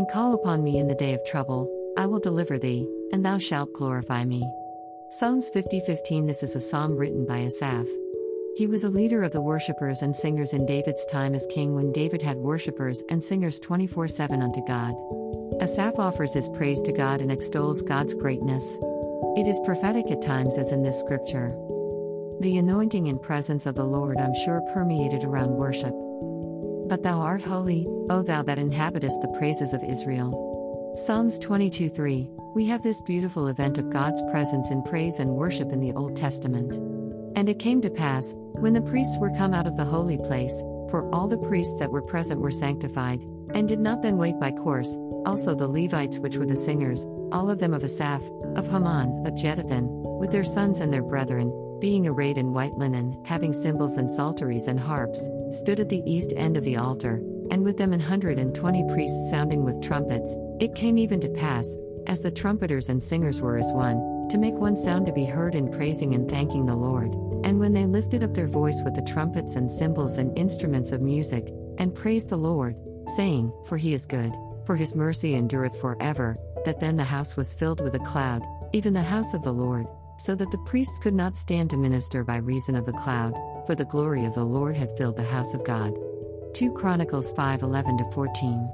And call upon me in the day of trouble, I will deliver thee, and thou shalt glorify me. Psalms 50 15 This is a psalm written by Asaph. He was a leader of the worshippers and singers in David's time as king when David had worshippers and singers 24 7 unto God. Asaph offers his praise to God and extols God's greatness. It is prophetic at times, as in this scripture. The anointing and presence of the Lord, I'm sure, permeated around worship. But thou art holy, O thou that inhabitest the praises of Israel. Psalms 22 3 We have this beautiful event of God's presence in praise and worship in the Old Testament. And it came to pass, when the priests were come out of the holy place, for all the priests that were present were sanctified, and did not then wait by course, also the Levites which were the singers, all of them of Asaph, of Heman, of Jeduthun, with their sons and their brethren, being arrayed in white linen, having cymbals and psalteries and harps, stood at the east end of the altar, and with them an hundred and twenty priests sounding with trumpets. It came even to pass, as the trumpeters and singers were as one, to make one sound to be heard in praising and thanking the Lord. And when they lifted up their voice with the trumpets and cymbals and instruments of music, and praised the Lord, saying, For he is good, for his mercy endureth forever, that then the house was filled with a cloud, even the house of the Lord, so that the priests could not stand to minister by reason of the cloud, for the glory of the Lord had filled the house of God. 2 Chronicles 5 11 14.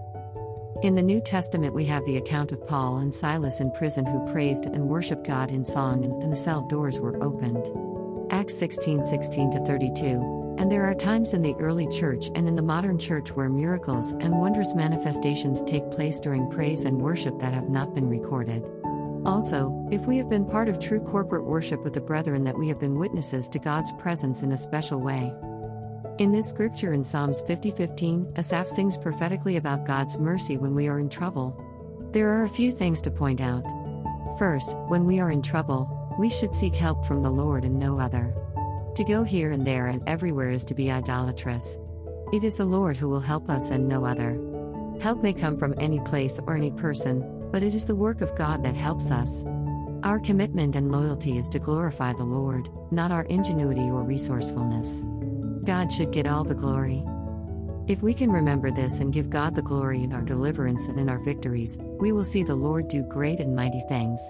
In the New Testament, we have the account of Paul and Silas in prison who praised and worshiped God in song, and the cell doors were opened. Acts 16 16 32. And there are times in the early church and in the modern church where miracles and wondrous manifestations take place during praise and worship that have not been recorded. Also, if we have been part of true corporate worship with the brethren, that we have been witnesses to God's presence in a special way. In this scripture in Psalms 50 15, Asaph sings prophetically about God's mercy when we are in trouble. There are a few things to point out. First, when we are in trouble, we should seek help from the Lord and no other. To go here and there and everywhere is to be idolatrous. It is the Lord who will help us and no other. Help may come from any place or any person, but it is the work of God that helps us. Our commitment and loyalty is to glorify the Lord, not our ingenuity or resourcefulness. God should get all the glory. If we can remember this and give God the glory in our deliverance and in our victories, we will see the Lord do great and mighty things.